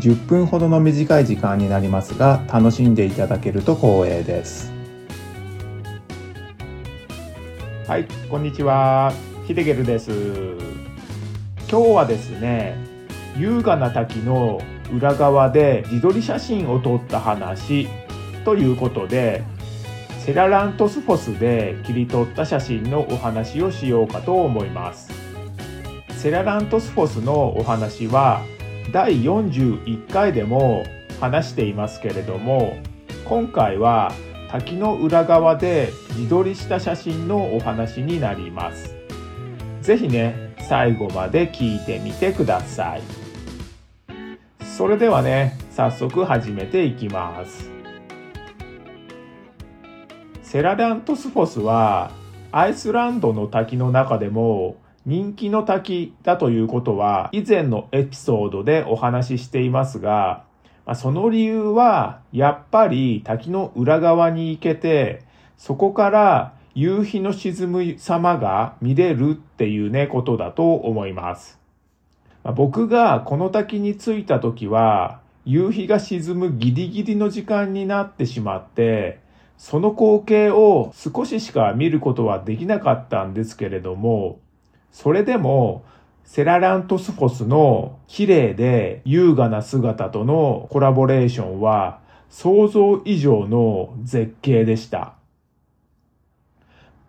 10分ほどの短い時間になりますが楽しんでいただけると光栄です。はいこんにちは。ヒデゲルです。今日はですね優雅な滝の裏側で自撮り写真を撮った話ということでセララントスフォスで切り取った写真のお話をしようかと思います。セララントスフォスのお話は第41回でも話していますけれども今回は滝の裏側で自撮りした写真のお話になります。是非ね最後まで聞いてみてください。それではね早速始めていきます。セララントスフォスはアイスランドの滝の中でも人気の滝だということは以前のエピソードでお話ししていますが、まその理由はやっぱり滝の裏側に行けて、そこから夕日の沈む様が見れるっていうね、ことだと思います。ま僕がこの滝に着いた時は、夕日が沈むギリギリの時間になってしまって、その光景を少ししか見ることはできなかったんですけれども、それでも、セララントスフォスの綺麗で優雅な姿とのコラボレーションは想像以上の絶景でした。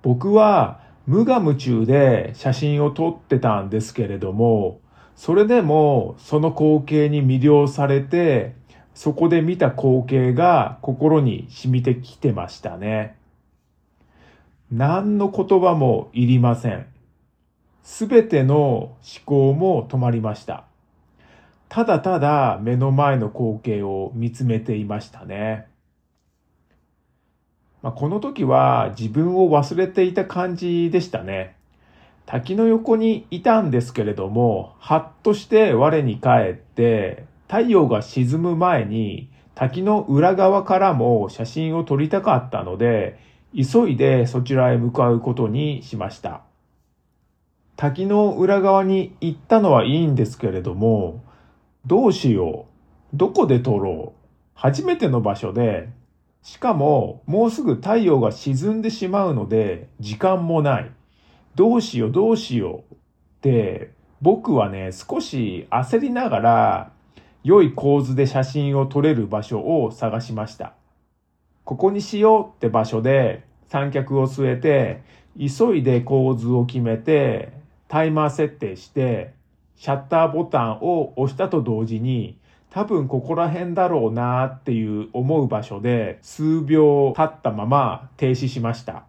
僕は無我夢中で写真を撮ってたんですけれども、それでもその光景に魅了されて、そこで見た光景が心に染みてきてましたね。何の言葉もいりません。すべての思考も止まりました。ただただ目の前の光景を見つめていましたね。まあ、この時は自分を忘れていた感じでしたね。滝の横にいたんですけれども、はっとして我に返って、太陽が沈む前に滝の裏側からも写真を撮りたかったので、急いでそちらへ向かうことにしました。滝の裏側に行ったのはいいんですけれども、どうしよう。どこで撮ろう。初めての場所で、しかももうすぐ太陽が沈んでしまうので、時間もない。どうしようどうしよう。って、僕はね、少し焦りながら、良い構図で写真を撮れる場所を探しました。ここにしようって場所で三脚を据えて、急いで構図を決めて、タイマー設定して、シャッターボタンを押したと同時に、多分ここら辺だろうなっていう思う場所で数秒経ったまま停止しました。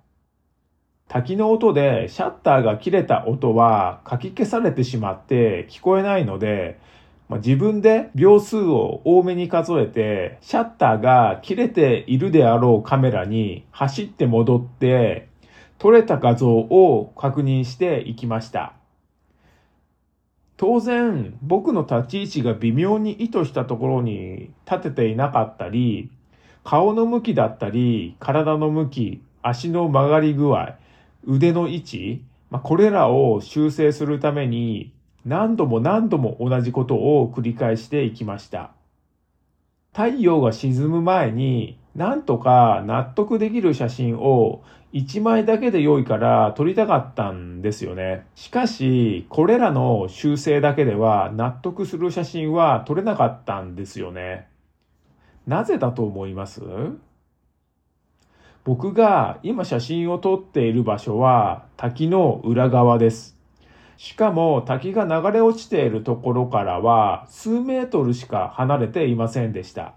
滝の音でシャッターが切れた音は書き消されてしまって聞こえないので、まあ、自分で秒数を多めに数えて、シャッターが切れているであろうカメラに走って戻って撮れた画像を確認していきました。当然、僕の立ち位置が微妙に意図したところに立てていなかったり、顔の向きだったり、体の向き、足の曲がり具合、腕の位置、まあ、これらを修正するために何度も何度も同じことを繰り返していきました。太陽が沈む前になんとか納得できる写真を1枚だけで良いから撮りたかったんですよね。しかし、これらの修正だけでは納得する写真は撮れなかったんですよね。なぜだと思います？僕が今写真を撮っている場所は滝の裏側です。しかも滝が流れ落ちているところからは数メートルしか離れていませんでした。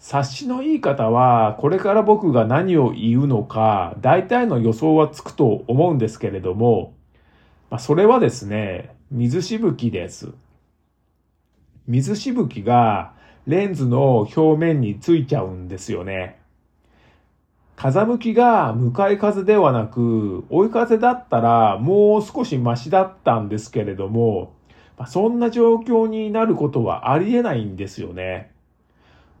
察しのいい方は、これから僕が何を言うのか、大体の予想はつくと思うんですけれども、まあ、それはですね、水しぶきです。水しぶきがレンズの表面についちゃうんですよね。風向きが向かい風ではなく、追い風だったらもう少しマシだったんですけれどもま、そんな状況になることはありえないんですよね。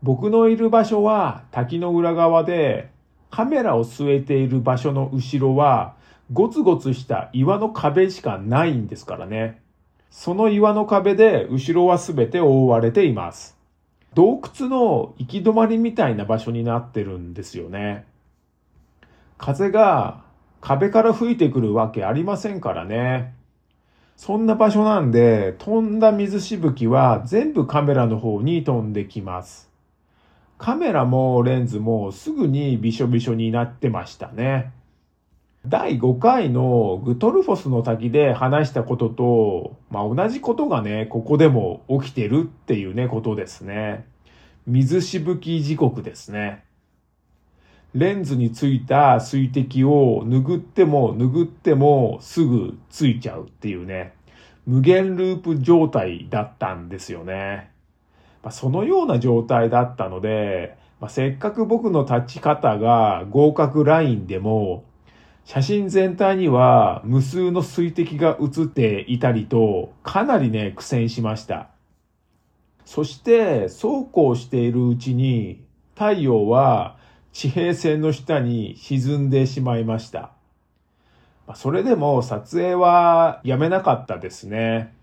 僕のいる場所は滝の裏側で、カメラを据えている場所の後ろは、ゴツゴツした岩の壁しかないんですからね。その岩の壁で後ろはすべて覆われています。洞窟の行き止まりみたいな場所になってるんですよね。風が壁から吹いてくるわけありませんからね。そんな場所なんで、飛んだ水しぶきは全部カメラの方に飛んできます。カメラもレンズもすぐにびしょびしょになってましたね。第5回のグトルフォスの滝で話したことと、まあ、同じことがね、ここでも起きてるっていうね、ことですね。水しぶき時刻ですね。レンズについた水滴を拭っても拭ってもすぐついちゃうっていうね、無限ループ状態だったんですよね。まあ、そのような状態だったので、まあ、せっかく僕の立ち方が合格ラインでも、写真全体には無数の水滴が映っていたりと、かなりね、苦戦しました。そして、そうこうしているうちに、太陽は地平線の下に沈んでしまいました。それでも撮影はやめなかったですね。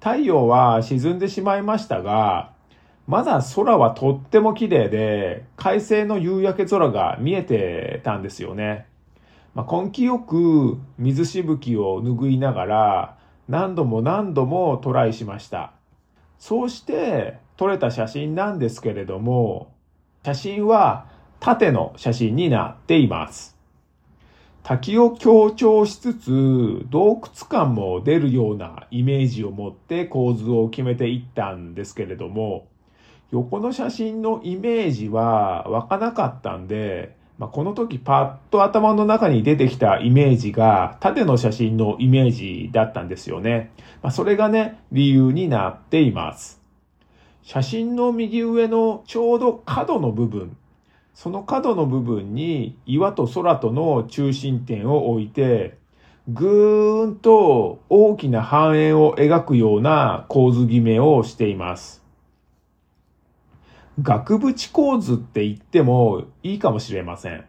太陽は沈んでしまいましたが、まだ空はとっても綺麗で、快晴の夕焼け空が見えてたんですよね。まあ、根気よく水しぶきを拭いながら何度も何度もトライしました。そうして撮れた写真なんですけれども、写真は縦の写真になっています。滝を強調しつつ洞窟感も出るようなイメージを持って構図を決めていったんですけれども、横の写真のイメージは湧かなかったんで、まあ、この時パッと頭の中に出てきたイメージが縦の写真のイメージだったんですよね。まあ、それがね、理由になっています。写真の右上のちょうど角の部分、その角の部分に岩と空との中心点を置いて、ぐーんと大きな半円を描くような構図決めをしています。額縁構図って言ってもいいかもしれません。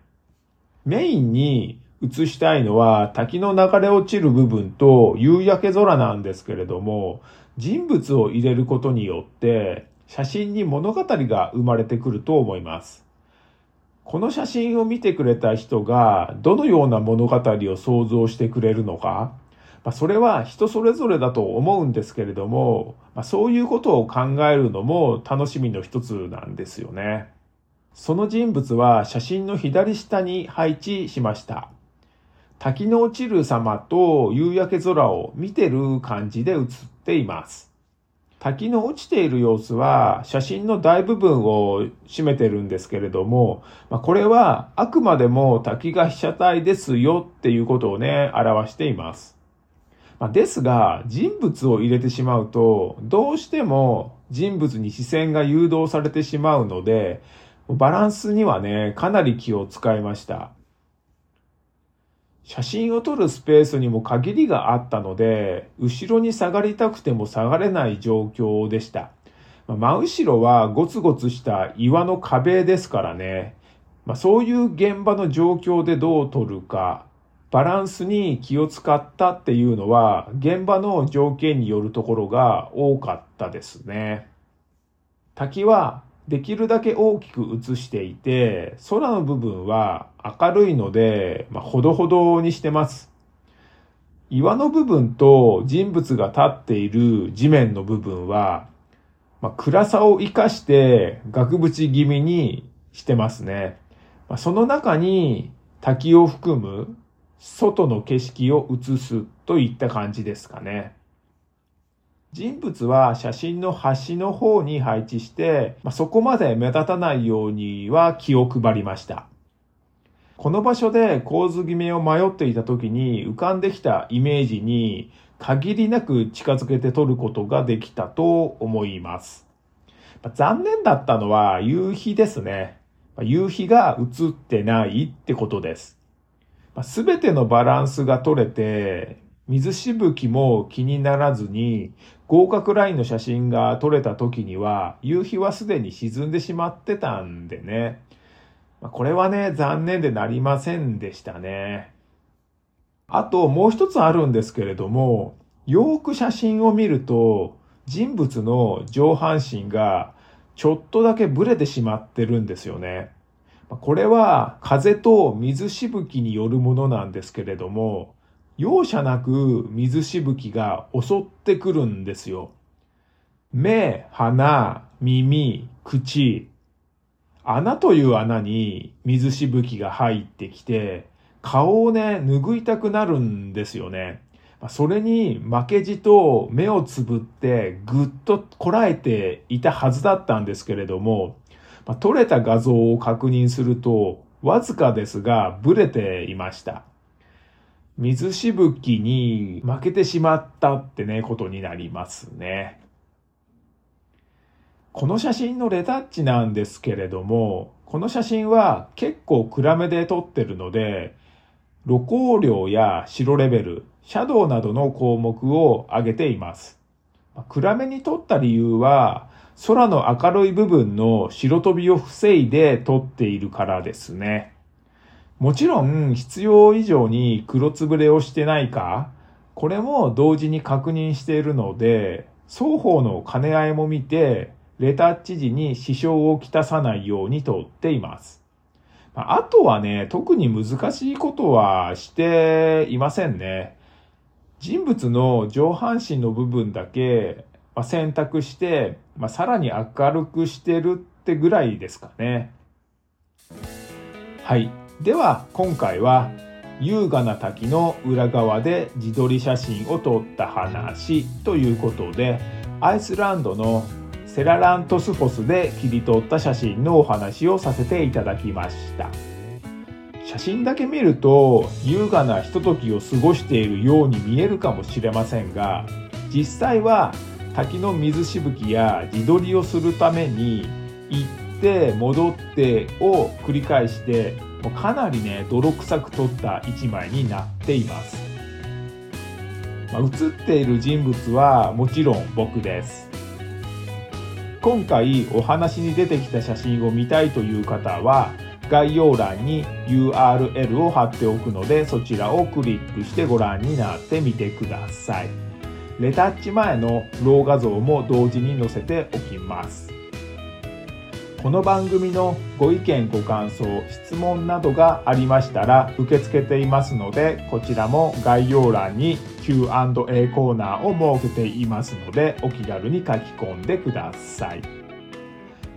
メインに映したいのは滝の流れ落ちる部分と夕焼け空なんですけれども、人物を入れることによって写真に物語が生まれてくると思います。この写真を見てくれた人がどのような物語を想像してくれるのか、まあ、それは人それぞれだと思うんですけれども、まあ、そういうことを考えるのも楽しみの一つなんですよね。その人物は写真の左下に配置しました。滝の落ちる様と夕焼け空を見てる感じで写っています。滝の落ちている様子は写真の大部分を占めてるんですけれども、まあ、これはあくまでも滝が被写体ですよっていうことをね、表しています。まあ、ですが、人物を入れてしまうと、どうしても人物に視線が誘導されてしまうので、バランスにはね、かなり気を使いました。写真を撮るスペースにも限りがあったので、後ろに下がりたくても下がれない状況でした。まあ、真後ろはゴツゴツした岩の壁ですからね。まあ、そういう現場の状況でどう撮るか、バランスに気を使ったっていうのは、現場の条件によるところが多かったですね。滝はできるだけ大きく映していて、空の部分は明るいので、まあ、ほどほどにしてます。岩の部分と人物が立っている地面の部分は、まあ、暗さを活かして額縁気味にしてますね。まあ、その中に滝を含む外の景色を映すといった感じですかね。人物は写真の端の方に配置して、まあ、そこまで目立たないようには気を配りました。この場所で構図決めを迷っていた時に浮かんできたイメージに限りなく近づけて撮ることができたと思います。まあ、残念だったのは夕日ですね。夕日が映ってないってことです。すべてのバランスが取れて、水しぶきも気にならずに、合格ラインの写真が撮れた時には、夕日はすでに沈んでしまってたんでね。これはね、残念でなりませんでしたね。あともう一つあるんですけれども、よく写真を見ると、人物の上半身がちょっとだけブレてしまってるんですよね。これは風と水しぶきによるものなんですけれども、容赦なく水しぶきが襲ってくるんですよ。目、鼻、耳、口、穴という穴に水しぶきが入ってきて、顔をね、拭いたくなるんですよね。それに負けじと目をつぶってぐっとこらえていたはずだったんですけれども、撮れた画像を確認すると、わずかですがブレていました。水しぶきに負けてしまったってね、ことになりますね。この写真のレタッチなんですけれども、この写真は結構暗めで撮ってるので、露光量や白レベル、シャドウなどの項目を挙げています。暗めに撮った理由は、空の明るい部分の白飛びを防いで撮っているからですね。もちろん必要以上に黒つぶれをしてないか、これも同時に確認しているので、双方の兼ね合いも見て、レタッチ時に支障をきたさないように撮っています。あとはね、特に難しいことはしていませんね。人物の上半身の部分だけま、選択して、まあ、さらに明るくしてるってぐらいですかね。はい。では、今回は、優雅な滝の裏側で自撮り写真を撮った話ということで、アイスランドのセララントスフォスで切り取った写真のお話をさせていただきました。写真だけ見ると優雅なひとときを過ごしているように見えるかもしれませんが、実際は滝の水しぶきや自撮りをするために行って戻ってを繰り返してもかなりね泥臭く撮った一枚になっています、まあ、写っている人物はもちろん僕です今回お話に出てきた写真を見たいという方は概要欄に URL を貼っておくのでそちらをクリックしてご覧になってみてください。レタッチ前のロー画像も同時に載せておきます。この番組のご意見ご感想質問などがありましたら受け付けていますのでこちらも概要欄に Q&A コーナーを設けていますのでお気軽に書き込んでください。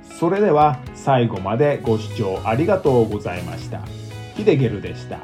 それでは最後までご視聴ありがとうございました。ヒデゲルでした。